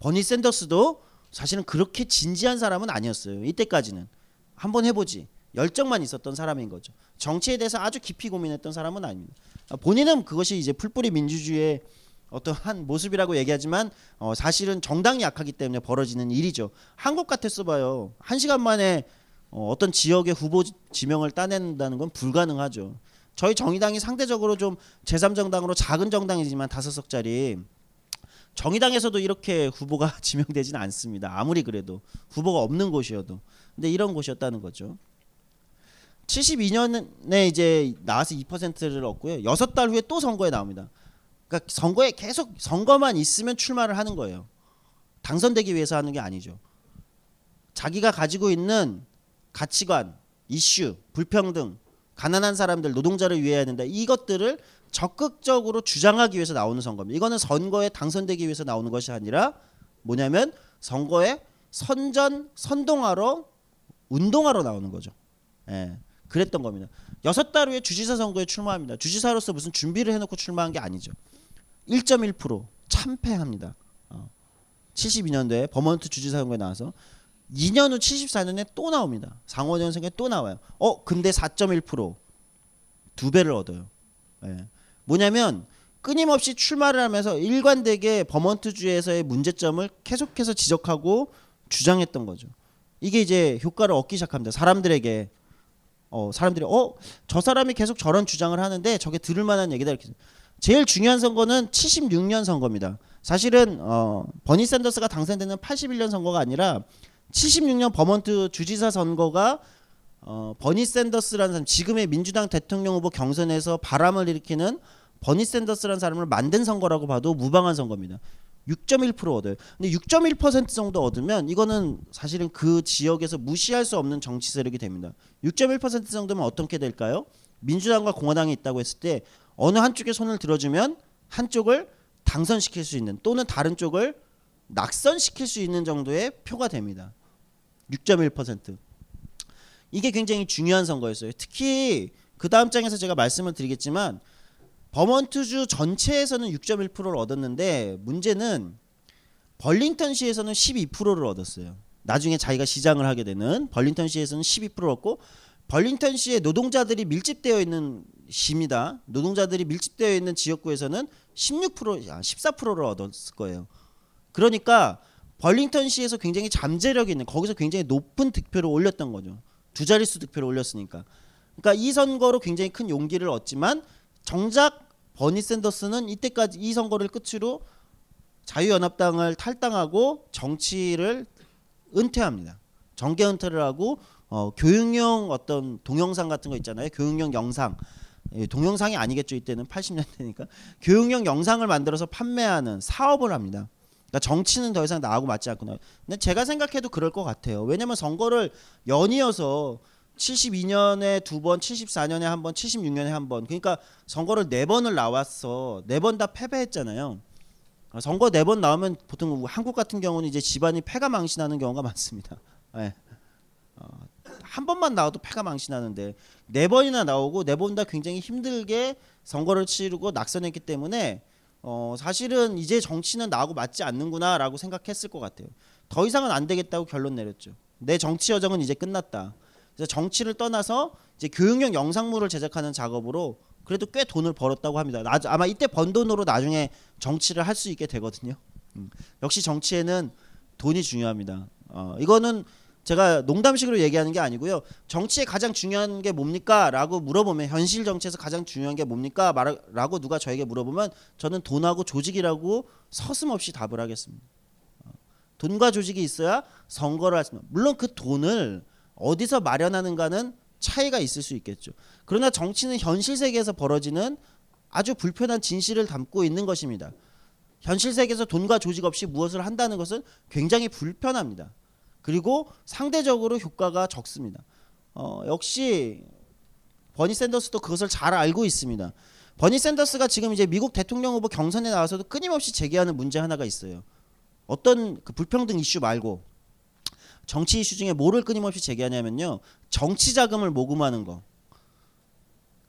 버니 샌더스도 사실은 그렇게 진지한 사람은 아니었어요. 이때까지는 한번 해보지 열정만 있었던 사람인 거죠. 정치에 대해서 아주 깊이 고민했던 사람은 아닙니다. 본인은 그것이 이제 풀뿌리 민주주의의 어떠한 모습이라고 얘기하지만 어, 사실은 정당이 약하기 때문에 벌어지는 일이죠. 한국 같았어 봐요. 한 시간 만에 어, 어떤 지역의 후보 지명을 따낸다는 건 불가능하죠. 저희 정의당이 상대적으로 좀 제3정당으로 작은 정당이지만 다섯 석짜리 정의당에서도 이렇게 후보가 지명되지는 않습니다. 아무리 그래도 후보가 없는 곳이어도. 근데 이런 곳이었다는 거죠. 72년에 이제 나와서 2%를 얻고요. 여섯 달 후에 또 선거에 나옵니다. 그러니까 선거에 계속 선거만 있으면 출마를 하는 거예요. 당선되기 위해서 하는 게 아니죠. 자기가 가지고 있는 가치관, 이슈, 불평등, 가난한 사람들, 노동자를 위해야 된다. 이것들을 적극적으로 주장하기 위해서 나오는 선거입니다. 이거는 선거에 당선되기 위해서 나오는 것이 아니라 뭐냐면 선거에 선전 선동하러 운동하러 나오는 거죠. 예. 그랬던 겁니다. 여섯 달 후에 주지사 선거에 출마합니다. 주지사로서 무슨 준비를 해놓고 출마한 게 아니죠. 1.1% 참패합니다. 어. 72년도에 버먼트 주지사 선거에 나와서 2년 후 74년에 또 나옵니다. 상원의원 선거에 또 나와요. 어 근데 4.1%두 배를 얻어요. 예. 뭐냐면 끊임없이 출마를 하면서 일관되게 버먼트주에서의 문제점을 계속해서 지적하고 주장했던 거죠. 이게 이제 효과를 얻기 시작합니다. 사람들에게 어 사람들이 어 저 사람이 계속 저런 주장을 하는데 저게 들을 만한 얘기다 이렇게 제일 중요한 선거는 76년 선거입니다. 사실은 어 버니 샌더스가 당선되는 81년 선거가 아니라 76년 버먼트 주지사 선거가 어 버니 샌더스라는 사람 지금의 민주당 대통령 후보 경선에서 바람을 일으키는 버니 샌더스라는 사람을 만든 선거라고 봐도 무방한 선거입니다. 6.1% 얻어요. 근데 6.1% 정도 얻으면 이거는 사실은 그 지역에서 무시할 수 없는 정치 세력이 됩니다. 6.1% 정도면 어떻게 될까요? 민주당과 공화당이 있다고 했을 때 어느 한쪽에 손을 들어주면 한쪽을 당선시킬 수 있는 또는 다른 쪽을 낙선시킬 수 있는 정도의 표가 됩니다. 6.1%. 이게 굉장히 중요한 선거였어요. 특히 그 다음 장에서 제가 말씀을 드리겠지만 버먼트주 전체에서는 6.1%를 얻었는데 문제는 벌링턴시에서는 12%를 얻었어요. 나중에 자기가 시장을 하게 되는 벌링턴시에서는 12%를 얻고 벌링턴시에 노동자들이 밀집되어 있는 시입니다. 노동자들이 밀집되어 있는 지역구에서는 16% 14%를 얻었을 거예요. 그러니까 벌링턴시에서 굉장히 잠재력이 있는 거기서 굉장히 높은 득표를 올렸던 거죠. 두 자릿수 득표를 올렸으니까. 그러니까 이 선거로 굉장히 큰 용기를 얻지만 정작 버니 샌더스는 이때까지 이 선거를 끝으로 자유연합당을 탈당하고 정치를 은퇴합니다. 정계 은퇴를 하고 어, 교육용 어떤 동영상 같은 거 있잖아요. 교육용 영상. 예, 동영상이 아니겠죠. 이때는 80년대니까. 교육용 영상을 만들어서 판매하는 사업을 합니다. 그러니까 정치는 더 이상 나하고 맞지 않구나. 근데 제가 생각해도 그럴 것 같아요. 왜냐면 선거를 연이어서 72년에 두 번, 74년에 한 번, 76년에 한 번. 그러니까 선거를 네 번을 나왔어. 네 번 다 패배했잖아요. 어, 선거 네 번 나오면 보통 한국 같은 경우는 이제 집안이 패가 망신하는 경우가 많습니다. 네. 어, 한 번만 나와도 패가 망신하는데 네 번이나 나오고 네 번 다 굉장히 힘들게 선거를 치르고 낙선했기 때문에 어, 사실은 이제 정치는 나하고 맞지 않는구나라고 생각했을 것 같아요. 더 이상은 안 되겠다고 결론 내렸죠. 내 정치 여정은 이제 끝났다. 그래서 정치를 떠나서 이제 교육용 영상물을 제작하는 작업으로 그래도 꽤 돈을 벌었다고 합니다. 나, 아마 이때 번 돈으로 나중에 정치를 할 수 있게 되거든요. 음. 역시 정치에는 돈이 중요합니다. 어, 이거는 제가 농담식으로 얘기하는 게 아니고요. 정치에 가장 중요한 게 뭡니까? 라고 물어보면 현실 정치에서 가장 중요한 게 뭡니까? 라고 누가 저에게 물어보면 저는 돈하고 조직이라고 서슴없이 답을 하겠습니다. 어, 돈과 조직이 있어야 선거를 있습니다. 물론 그 돈을 어디서 마련하는가는 차이가 있을 수 있겠죠. 그러나 정치는 현실 세계에서 벌어지는 아주 불편한 진실을 담고 있는 것입니다. 현실 세계에서 돈과 조직 없이 무엇을 한다는 것은 굉장히 불편합니다. 그리고 상대적으로 효과가 적습니다. 어, 역시 버니 샌더스도 그것을 잘 알고 있습니다. 버니 샌더스가 지금 이제 미국 대통령 후보 경선에 나와서도 끊임없이 제기하는 문제 하나가 있어요. 어떤 그 불평등 이슈 말고 정치 이슈 중에 뭐를 끊임없이 제기하냐면요. 정치 자금을 모금하는 거.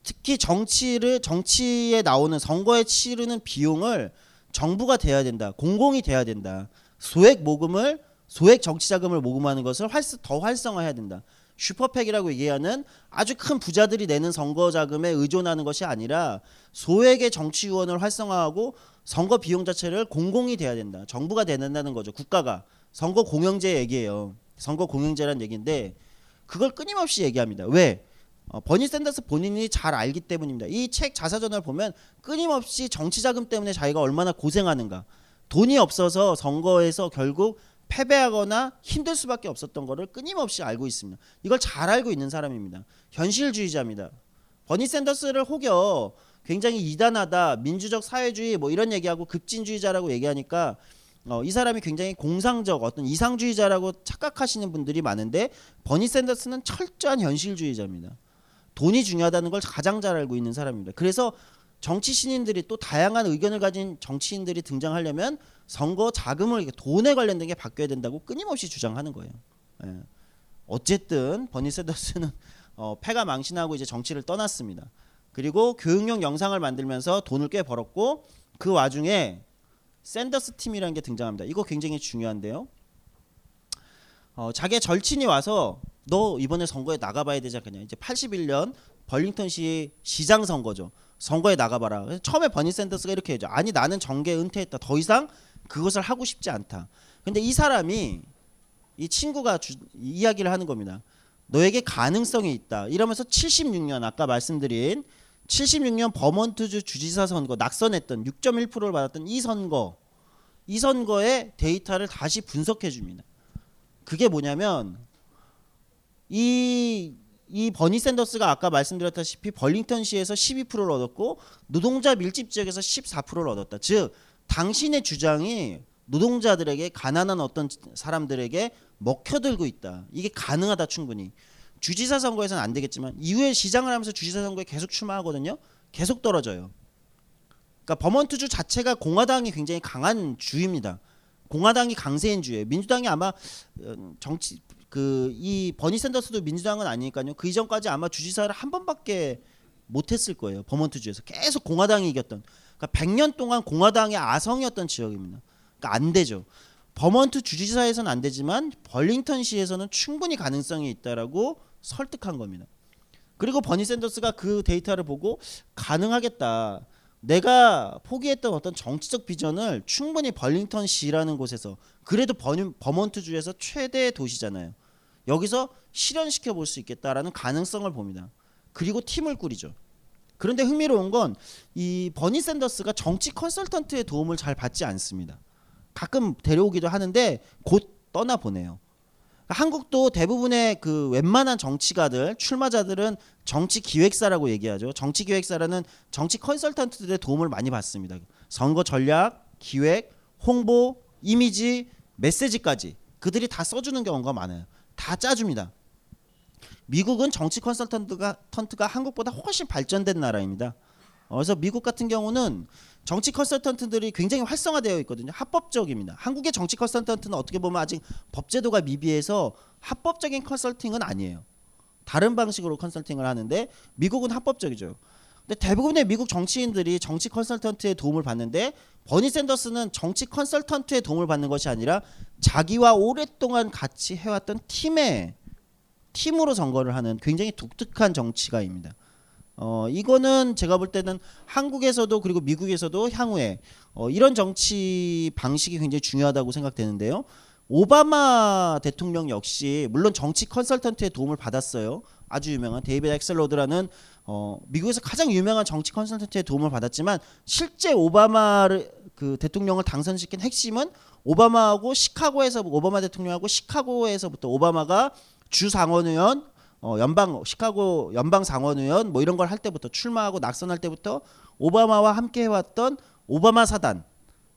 특히 정치를 정치에 나오는 선거에 치르는 비용을 정부가 대야 된다. 공공이 돼야 된다. 소액 모금을 소액 정치 자금을 모금하는 것을 활, 더 활성화해야 된다. 슈퍼팩이라고 얘기하는 아주 큰 부자들이 내는 선거 자금에 의존하는 것이 아니라 소액의 정치 유원을 활성화하고 선거 비용 자체를 공공이 돼야 된다. 정부가 대낸다는 거죠. 국가가 선거 공영제 얘기예요. 선거 공영제란 얘기인데 그걸 끊임없이 얘기합니다. 왜? 어, 버니 샌더스 본인이 잘 알기 때문입니다. 이 책 자사전을 보면 끊임없이 정치 자금 때문에 자기가 얼마나 고생하는가. 돈이 없어서 선거에서 결국 패배하거나 힘들 수밖에 없었던 거를 끊임없이 알고 있습니다. 이걸 잘 알고 있는 사람입니다. 현실주의자입니다. 버니 샌더스를 혹여 굉장히 이단하다, 민주적 사회주의 뭐 이런 얘기하고 급진주의자라고 얘기하니까 어, 이 사람이 굉장히 공상적 어떤 이상주의자라고 착각하시는 분들이 많은데 버니 샌더스는 철저한 현실주의자입니다. 돈이 중요하다는 걸 가장 잘 알고 있는 사람입니다. 그래서 정치 신인들이 또 다양한 의견을 가진 정치인들이 등장하려면 선거 자금을 돈에 관련된 게 바뀌어야 된다고 끊임없이 주장하는 거예요. 예. 어쨌든 버니 샌더스는 어, 패가 망신하고 이제 정치를 떠났습니다. 그리고 교육용 영상을 만들면서 돈을 꽤 벌었고 그 와중에 샌더스 팀이라는 게 등장합니다. 이거 굉장히 중요한데요. 어, 자기 절친이 와서 너 이번에 선거에 나가봐야 되지 않겠냐. 이제 81년 벌링턴시 시장 선거죠. 선거에 나가봐라. 처음에 버니 샌더스가 이렇게 해죠. 아니 나는 정계 은퇴했다. 더 이상 그것을 하고 싶지 않다. 근데 이 사람이 이 친구가 주, 이야기를 하는 겁니다. 너에게 가능성이 있다. 이러면서 76년 아까 말씀드린 76년 버먼트주 주지사 선거 낙선했던 6.1%를 받았던 이 선거 이 선거의 데이터를 다시 분석해 줍니다. 그게 뭐냐면 이, 이 버니 샌더스가 아까 말씀드렸다시피 벌링턴시에서 12%를 얻었고 노동자 밀집 지역에서 14%를 얻었다. 즉 당신의 주장이 노동자들에게 가난한 어떤 사람들에게 먹혀들고 있다. 이게 가능하다 충분히. 주지사 선거에서는 안 되겠지만 이후에 시장을 하면서 주지사 선거에 계속 출마하거든요. 계속 떨어져요. 그러니까 버먼트주 자체가 공화당이 굉장히 강한 주입니다. 공화당이 강세인 주예요. 민주당이 아마 어, 정치 그 이 버니 샌더스도 민주당은 아니니까요. 그 이전까지 아마 주지사를 한 번밖에 못했을 거예요. 버먼트주에서 계속 공화당이 이겼던. 그러니까 100년 동안 공화당의 아성이었던 지역입니다. 그러니까 안 되죠. 버먼트 주지사에서는 안 되지만 벌링턴시에서는 충분히 가능성이 있다라고 설득한 겁니다. 그리고 버니 샌더스가 그 데이터를 보고 가능하겠다. 내가 포기했던 어떤 정치적 비전을 충분히 벌링턴시라는 곳에서 그래도 버니, 버먼트주에서 최대 도시잖아요. 여기서 실현시켜 볼 수 있겠다라는 가능성을 봅니다. 그리고 팀을 꾸리죠. 그런데 흥미로운 건 이 버니 샌더스가 정치 컨설턴트의 도움을 잘 받지 않습니다. 가끔 데려오기도 하는데 곧 떠나 보내요. 한국도 대부분의 그 웬만한 정치가들 출마자들은 정치 기획사라고 얘기하죠. 정치 기획사라는 정치 컨설턴트들의 도움을 많이 받습니다. 선거 전략, 기획, 홍보, 이미지, 메시지까지 그들이 다 써주는 경우가 많아요. 다 짜줍니다. 미국은 정치 컨설턴트가 턴트가 한국보다 훨씬 발전된 나라입니다. 그래서 미국 같은 경우는 정치 컨설턴트들이 굉장히 활성화되어 있거든요. 합법적입니다. 한국의 정치 컨설턴트는 어떻게 보면 아직 법제도가 미비해서 합법적인 컨설팅은 아니에요. 다른 방식으로 컨설팅을 하는데 미국은 합법적이죠. 근데 대부분의 미국 정치인들이 정치 컨설턴트의 도움을 받는데 버니 샌더스는 정치 컨설턴트의 도움을 받는 것이 아니라 자기와 오랫동안 같이 해왔던 팀의 팀으로 선거를 하는 굉장히 독특한 정치가입니다. 어 이거는 제가 볼 때는 한국에서도 그리고 미국에서도 향후에 어, 이런 정치 방식이 굉장히 중요하다고 생각되는데요. 오바마 대통령 역시 물론 정치 컨설턴트의 도움을 받았어요. 아주 유명한 데이비드 엑셀로드라는 어, 미국에서 가장 유명한 정치 컨설턴트의 도움을 받았지만 실제 오바마를 그 대통령을 당선시킨 핵심은 오바마하고 시카고에서 오바마 대통령하고 시카고에서부터 오바마가 주 상원 의원 어, 연방 시카고 연방 상원 의원 뭐 이런 걸 할 때부터 출마하고 낙선할 때부터 오바마와 함께 해왔던 오바마 사단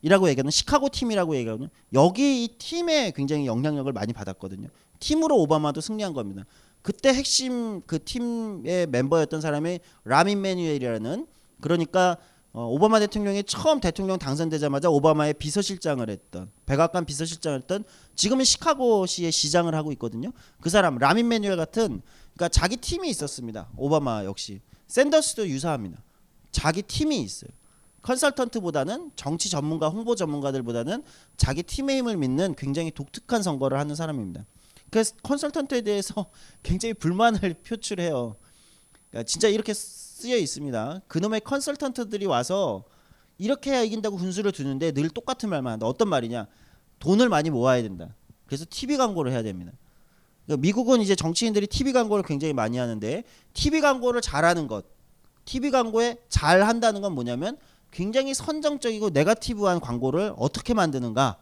이라고 얘기하는 시카고 팀이라고 얘기하거든요. 여기 이 팀에 굉장히 영향력을 많이 받았거든요. 팀으로 오바마도 승리한 겁니다. 그때 핵심 그 팀의 멤버였던 사람이 라민 매뉴엘이라는 그러니까 어, 오바마 대통령이 처음 대통령 당선되자마자 오바마의 비서실장을 했던 백악관 비서실장을 했던 지금은 시카고시의 시장을 하고 있거든요. 그 사람 라민 매뉴엘 같은 그러니까 자기 팀이 있었습니다. 오바마 역시 샌더스도 유사합니다. 자기 팀이 있어요. 컨설턴트보다는 정치 전문가, 홍보 전문가들보다는 자기 팀의 힘을 믿는 굉장히 독특한 선거를 하는 사람입니다. 그래서 컨설턴트에 대해서 굉장히 불만을 표출해요. 그러니까 진짜 이렇게 쓰여 있습니다. 그놈의 컨설턴트들이 와서 이렇게 해야 이긴다고 훈수를 두는데 늘 똑같은 말만 한다. 어떤 말이냐? 돈을 많이 모아야 된다. 그래서 TV 광고를 해야 됩니다. 그러니까 미국은 이제 정치인들이 TV 광고를 굉장히 많이 하는데 TV 광고를 잘하는 것, TV 광고에 잘 한다는 건 뭐냐면 굉장히 선정적이고 네가티브한 광고를 어떻게 만드는가.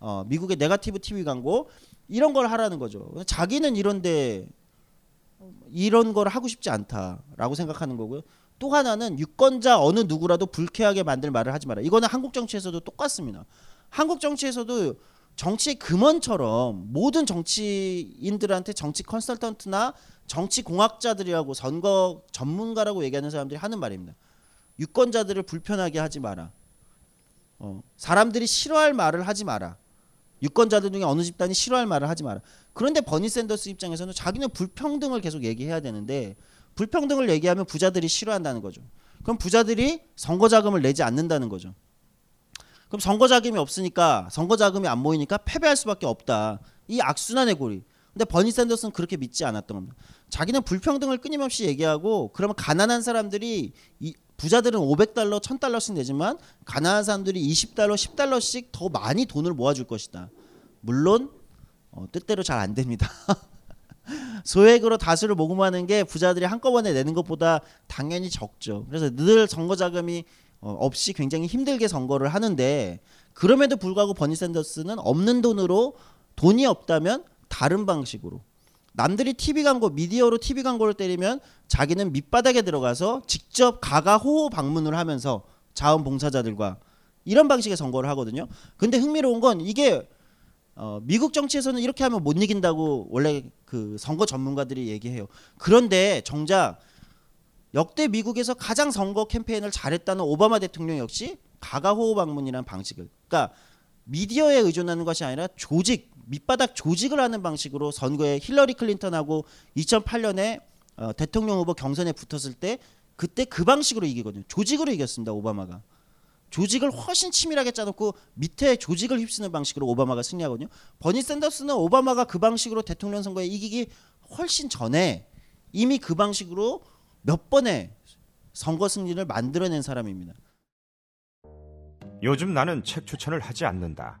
어, 미국의 네가티브 TV 광고 이런 걸 하라는 거죠. 자기는 이런데 이런 걸 하고 싶지 않다라고 생각하는 거고요. 또 하나는 유권자 어느 누구라도 불쾌하게 만들 말을 하지 마라. 이거는 한국 정치에서도 똑같습니다. 한국 정치에서도 정치의 금원처럼 모든 정치인들한테 정치 컨설턴트나 정치 공학자들이라고 선거 전문가라고 얘기하는 사람들이 하는 말입니다. 유권자들을 불편하게 하지 마라. 어, 사람들이 싫어할 말을 하지 마라. 유권자들 중에 어느 집단이 싫어할 말을 하지 마라. 그런데 버니 샌더스 입장에서는 자기는 불평등을 계속 얘기해야 되는데 불평등을 얘기하면 부자들이 싫어한다는 거죠. 그럼 부자들이 선거 자금을 내지 않는다는 거죠. 그럼 선거 자금이 없으니까 선거 자금이 안 모이니까 패배할 수밖에 없다. 이 악순환의 고리. 근데 버니 샌더스는 그렇게 믿지 않았던 겁니다. 자기는 불평등을 끊임없이 얘기하고 그러면 가난한 사람들이 이 부자들은 500달러, 1000달러씩 내지만 가난한 사람들이 20달러, 10달러씩 더 많이 돈을 모아줄 것이다. 물론 어, 뜻대로 잘 안 됩니다. 소액으로 다수를 모금하는 게 부자들이 한꺼번에 내는 것보다 당연히 적죠. 그래서 늘 선거 자금이 어, 없이 굉장히 힘들게 선거를 하는데 그럼에도 불구하고 버니 샌더스는 없는 돈으로 돈이 없다면 다른 방식으로 남들이 TV 광고 미디어로 TV 광고를 때리면 자기는 밑바닥에 들어가서 직접 가가 호호 방문을 하면서 자원봉사자들과 이런 방식의 선거를 하거든요. 근데 흥미로운 건 이게 어, 미국 정치에서는 이렇게 하면 못 이긴다고 원래 그 선거 전문가들이 얘기해요. 그런데 정작 역대 미국에서 가장 선거 캠페인을 잘했다는 오바마 대통령 역시 가가 호호 방문이라는 방식을 그러니까 미디어에 의존하는 것이 아니라 조직 밑바닥 조직을 하는 방식으로 선거에 힐러리 클린턴하고 2008년에 어, 대통령 후보 경선에 붙었을 때 그때 그 방식으로 이기거든요. 조직으로 이겼습니다. 오바마가. 조직을 훨씬 치밀하게 짜놓고 밑에 조직을 휩쓰는 방식으로 오바마가 승리하거든요. 버니 샌더스는 오바마가 그 방식으로 대통령 선거에 이기기 훨씬 전에 이미 그 방식으로 몇 번의 선거 승리를 만들어낸 사람입니다. 요즘 나는 책 추천을 하지 않는다.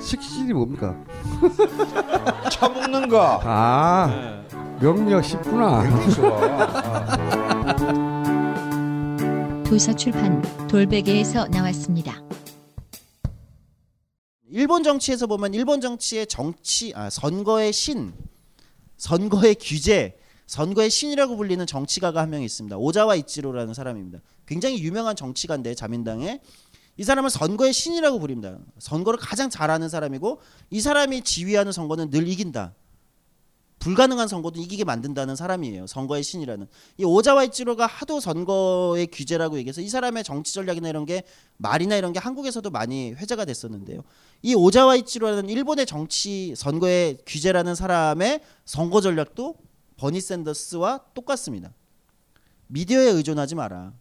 식신이 뭡니까? 처먹는 거. 아 명리학 쉽구나. 도서 출판 돌베개에서 나왔습니다. 일본 정치에서 보면 일본 정치의 정치 아 선거의 신, 선거의 규제, 선거의 신이라고 불리는 정치가가 한 명 있습니다. 오자와 이치로라는 사람입니다. 굉장히 유명한 정치가인데 자민당의 이 사람은 선거의 신이라고 부릅니다. 선거를 가장 잘하는 사람이고 이 사람이 지휘하는 선거는 늘 이긴다. 불가능한 선거도 이기게 만든다는 사람이에요. 선거의 신이라는. 이 오자와 이치로가 하도 선거의 규제라고 얘기해서 이 사람의 정치 전략이나 이런 게 말이나 이런 게 한국에서도 많이 회자가 됐었는데요. 이 오자와 이치로라는 일본의 정치 선거의 규제라는 사람의 선거 전략도 버니 샌더스와 똑같습니다. 미디어에 의존하지 마라.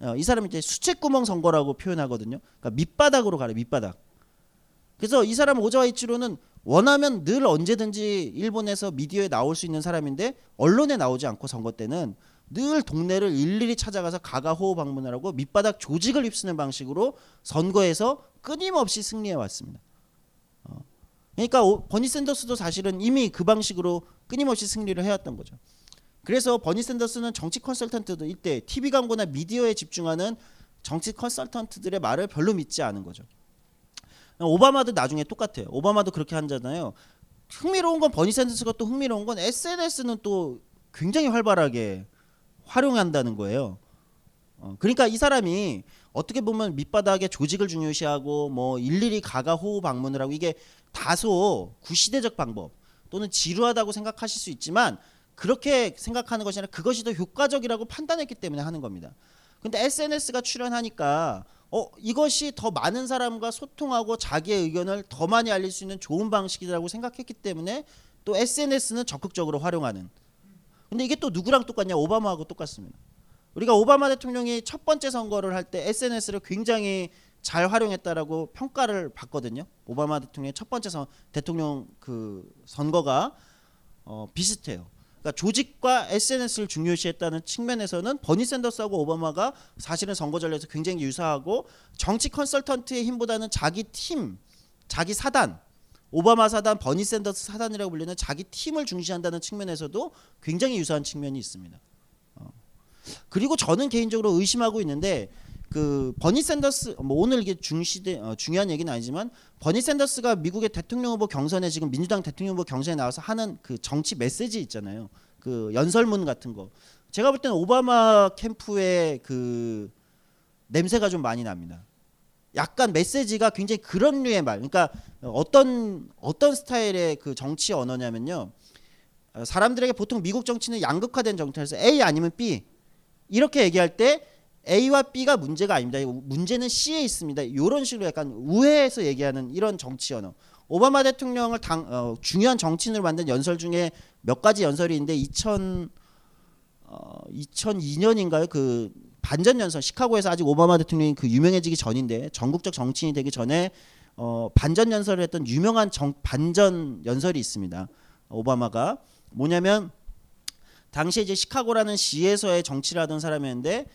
어, 이 사람이 이제 수채구멍 선거라고 표현하거든요. 그러니까 밑바닥으로 가래 밑바닥. 그래서 이 사람 오자와 이치로는 원하면 늘 언제든지 일본에서 미디어에 나올 수 있는 사람인데 언론에 나오지 않고 선거 때는 늘 동네를 일일이 찾아가서 가가호호 방문을 하고 밑바닥 조직을 휩쓰는 방식으로 선거에서 끊임없이 승리해 왔습니다. 어. 그러니까 오, 버니 샌더스도 사실은 이미 그 방식으로 끊임없이 승리를 해왔던 거죠. 그래서 버니 샌더스는 정치 컨설턴트도 이때 TV 광고나 미디어에 집중하는 정치 컨설턴트들의 말을 별로 믿지 않은 거죠. 오바마도 나중에 똑같아요. 오바마도 그렇게 한잖아요. 흥미로운 건 버니 샌더스가 또 흥미로운 건 SNS는 또 굉장히 활발하게 활용한다는 거예요. 어, 그러니까 이 사람이 어떻게 보면 밑바닥에 조직을 중요시하고 뭐 일일이 가가 호우 방문을 하고 이게 다소 구시대적 방법 또는 지루하다고 생각하실 수 있지만 그렇게 생각하는 것이 아니라 그것이 더 효과적이라고 판단했기 때문에 하는 겁니다. 근데 SNS가 출연하니까 어 이것이 더 많은 사람과 소통하고 자기의 의견을 더 많이 알릴 수 있는 좋은 방식이라고 생각했기 때문에 또 SNS는 적극적으로 활용하는. 근데 이게 또 누구랑 똑같냐? 오바마하고 똑같습니다. 우리가 오바마 대통령이 첫 번째 선거를 할 때 SNS를 굉장히 잘 활용했다라고 평가를 받거든요. 오바마 대통령의 첫 번째 선, 대통령 그 선거가 어, 비슷해요. 그러니까 조직과 SNS를 중요시했다는 측면에서는 버니 샌더스하고 오바마가 사실은 선거 전략에서 굉장히 유사하고 정치 컨설턴트의 힘보다는 자기 팀, 자기 사단, 오바마 사단, 버니 샌더스 사단이라고 불리는 자기 팀을 중시한다는 측면에서도 굉장히 유사한 측면이 있습니다. 어. 그리고 저는 개인적으로 의심하고 있는데 그 버니 샌더스 뭐 오늘 이게 중시대 어, 중요한 얘기는 아니지만 버니 샌더스가 미국의 대통령 후보 경선에 지금 민주당 대통령 후보 경선에 나와서 하는 그 정치 메시지 있잖아요. 그 연설문 같은 거. 제가 볼 때는 오바마 캠프의 그 냄새가 좀 많이 납니다. 약간 메시지가 굉장히 그런 류의 말. 그러니까 어떤 어떤 스타일의 그 정치 언어냐면요. 어, 사람들에게 보통 미국 정치는 양극화된 정치에서 A 아니면 B 이렇게 얘기할 때 A와 B가 문제가 아닙니다. 문제는 C에 있습니다. 이런 식으로 약간 우회해서 얘기하는 이런 정치 언어. 오바마 대통령을 당, 어, 중요한 정치인을 만든 연설 중에 몇 가지 연설이 있는데 2000 어, 2002년인가요? 그 반전 연설 시카고에서 아직 오바마 대통령이 그 유명해지기 전인데 전국적 정치인이 되기 전에 어, 반전 연설을 했던 유명한 정, 반전 연설이 있습니다. 오바마가 뭐냐면 당시에 이제 시카고라는 시에서의 정치를 하던 사람이었는데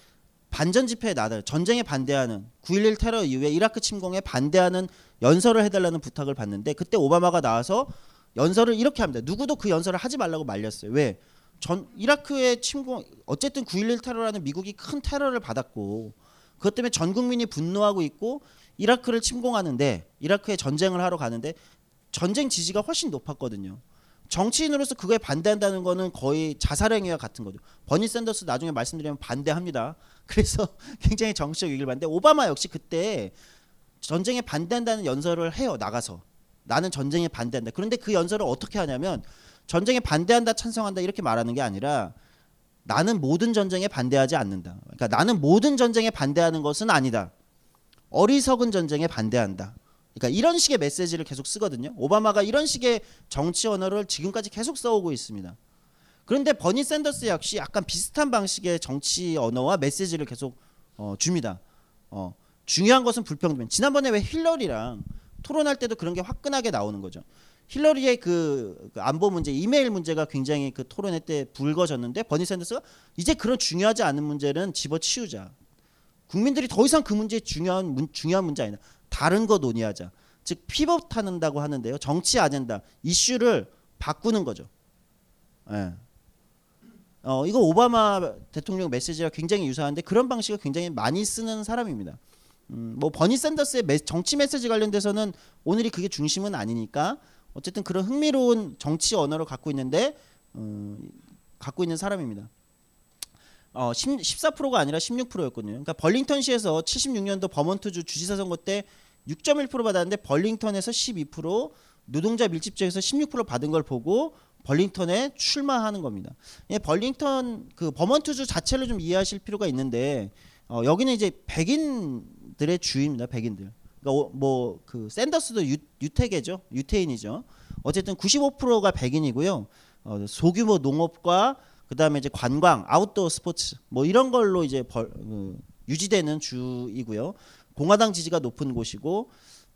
반전 집회에 나들 전쟁에 반대하는 9.11 테러 이후에 이라크 침공에 반대하는 연설을 해달라는 부탁을 받는데 그때 오바마가 나와서 연설을 이렇게 합니다. 누구도 그 연설을 하지 말라고 말렸어요. 왜? 전 이라크의 침공 어쨌든 9.11 테러라는 미국이 큰 테러를 받았고 그것 때문에 전 국민이 분노하고 있고 이라크를 침공하는데 이라크에 전쟁을 하러 가는데 전쟁 지지가 훨씬 높았거든요. 정치인으로서 그거에 반대한다는 거는 거의 자살행위와 같은 거죠. 버니 샌더스 나중에 말씀드리면 반대합니다. 그래서 굉장히 정치적 얘기를 봤는데 오바마 역시 그때 전쟁에 반대한다는 연설을 해요. 나가서. 나는 전쟁에 반대한다. 그런데 그 연설을 어떻게 하냐면 전쟁에 반대한다 찬성한다 이렇게 말하는 게 아니라 나는 모든 전쟁에 반대하지 않는다. 그러니까 나는 모든 전쟁에 반대하는 것은 아니다. 어리석은 전쟁에 반대한다. 그러니까 이런 식의 메시지를 계속 쓰거든요. 오바마가 이런 식의 정치 언어를 지금까지 계속 써오고 있습니다. 그런데 버니 샌더스 역시 약간 비슷한 방식의 정치 언어와 메시지를 계속 어, 줍니다. 어, 중요한 것은 불평등. 지난번에 왜 힐러리랑 토론할 때도 그런 게 화끈하게 나오는 거죠. 힐러리의 그, 그 안보 문제, 이메일 문제가 굉장히 그 토론회 때 불거졌는데 버니 샌더스가 이제 그런 중요하지 않은 문제는 집어치우자. 국민들이 더 이상 그 문제 중요한 문, 중요한 문제 아니다. 다른 거 논의하자. 즉 피벗한다고 하는데요. 정치 아젠다 이슈를 바꾸는 거죠. 예. 어, 이거 오바마 대통령 메시지와 굉장히 유사한데 그런 방식을 굉장히 많이 쓰는 사람입니다. 음, 뭐 버니 샌더스의 메, 정치 메시지 관련돼서는 오늘이 그게 중심은 아니니까 어쨌든 그런 흥미로운 정치 언어를 갖고 있는데 음, 갖고 있는 사람입니다. 어, 10, 14%가 아니라 16%였거든요. 그러니까 벌링턴시에서 76년도 버먼트주 주지사 선거 때 6.1% 받았는데 벌링턴에서 12%, 노동자 밀집 지역에서 16% 받은 걸 보고 벌링턴에 출마하는 겁니다. 예, 벌링턴 그 버먼트주 자체를 좀 이해하실 필요가 있는데 어, 여기는 이제 백인들의 주입니다. 백인들. 그러니까 뭐 그 샌더스도 유, 유태계죠. 유태인이죠. 어쨌든 95%가 백인이고요. 어, 소규모 농업과 그다음에 이제 관광, 아웃도어 스포츠 뭐 이런 걸로 이제 벌, 그, 유지되는 주이고요. 공화당 지지가 높은 곳이고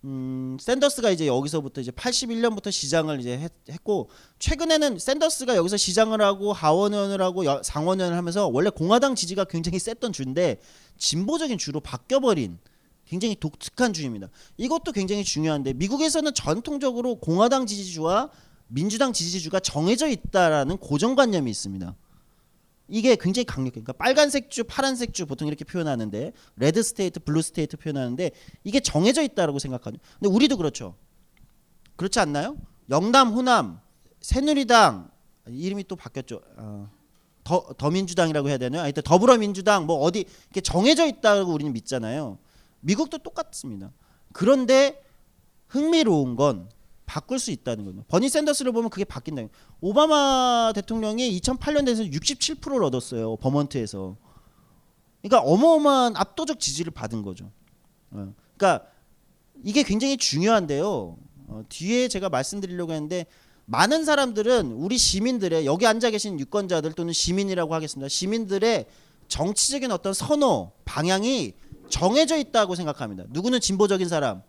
음, 샌더스가 이제 여기서부터 이제 81년부터 시장을 이제 했, 했고 최근에는 샌더스가 여기서 시장을 하고 하원 의원을 하고 여, 상원 의원을 하면서 원래 공화당 지지가 굉장히 셌던 주인데 진보적인 주로 바뀌어 버린 굉장히 독특한 주입니다. 이것도 굉장히 중요한데 미국에서는 전통적으로 공화당 지지주와 민주당 지지주가 정해져 있다라는 고정관념이 있습니다. 이게 굉장히 강력해. 그러니까 빨간색 주, 파란색 주 보통 이렇게 표현하는데 red state, blue state 표현하는데 이게 정해져 있다라고 생각하죠. 근데 우리도 그렇죠. 그렇지 않나요? 영남, 호남, 새누리당 이름이 또 바뀌었죠. 어, 더 더민주당이라고 해야 되나요? 하여튼 더불어민주당 뭐 어디 이렇게 정해져 있다고 우리는 믿잖아요. 미국도 똑같습니다. 그런데 흥미로운 건 바꿀 수 있다는 거죠. 버니 샌더스를 보면 그게 바뀐다. 오바마 대통령이 2008년에서 67%를 얻었어요. 버먼트에서. 그러니까 어마어마한 압도적 지지를 받은 거죠. 어. 그러니까 이게 굉장히 중요한데요. 어, 뒤에 제가 말씀드리려고 했는데 많은 사람들은 우리 시민들의 여기 앉아 계신 유권자들 또는 시민이라고 하겠습니다. 시민들의 정치적인 어떤 선호 방향이 정해져 있다고 생각합니다. 누구는 진보적인 사람,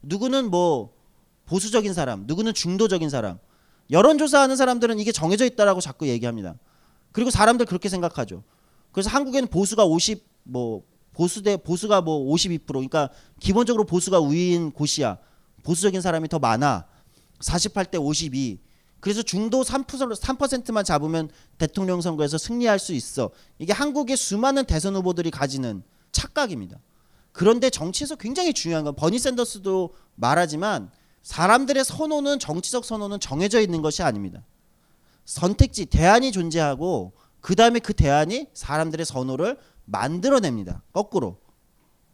누구는 뭐 보수적인 사람, 누구는 중도적인 사람. 여론조사하는 사람들은 이게 정해져 있다라고 자꾸 얘기합니다. 그리고 사람들 그렇게 생각하죠. 그래서 한국에는 보수가 50, 뭐 보수 대 보수가 뭐 52%, 그러니까 기본적으로 보수가 우위인 곳이야. 보수적인 사람이 더 많아. 48대 52. 그래서 중도 3%, 3%만 잡으면 대통령 선거에서 승리할 수 있어. 이게 한국의 수많은 대선 후보들이 가지는 착각입니다. 그런데 정치에서 굉장히 중요한 건 버니 샌더스도 말하지만 사람들의 선호는 정치적 선호는 정해져 있는 것이 아닙니다. 선택지 대안이 존재하고 그 다음에 그 대안이 사람들의 선호를 만들어냅니다. 거꾸로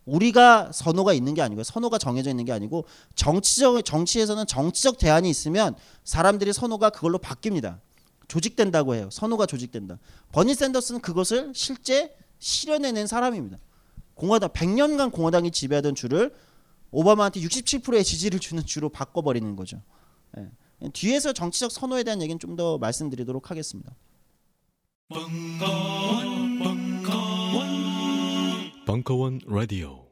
우리가 선호가 있는 게 아니고 선호가 정해져 있는 게 아니고 정치적 정치에서는 정치적 대안이 있으면 사람들의 선호가 그걸로 바뀝니다. 조직된다고 해요. 선호가 조직된다. 버니 샌더스는 그것을 실제 실현해낸 사람입니다. 공화당 100년간 공화당이 지배하던 주를 오바마한테 67%의 지지를 주는 주로 바꿔버리는 거죠. 예. 뒤에서 정치적 선호에 대한 얘기는 좀 더 말씀드리도록 하겠습니다. 벙커원, 벙커원, 벙커원 라디오.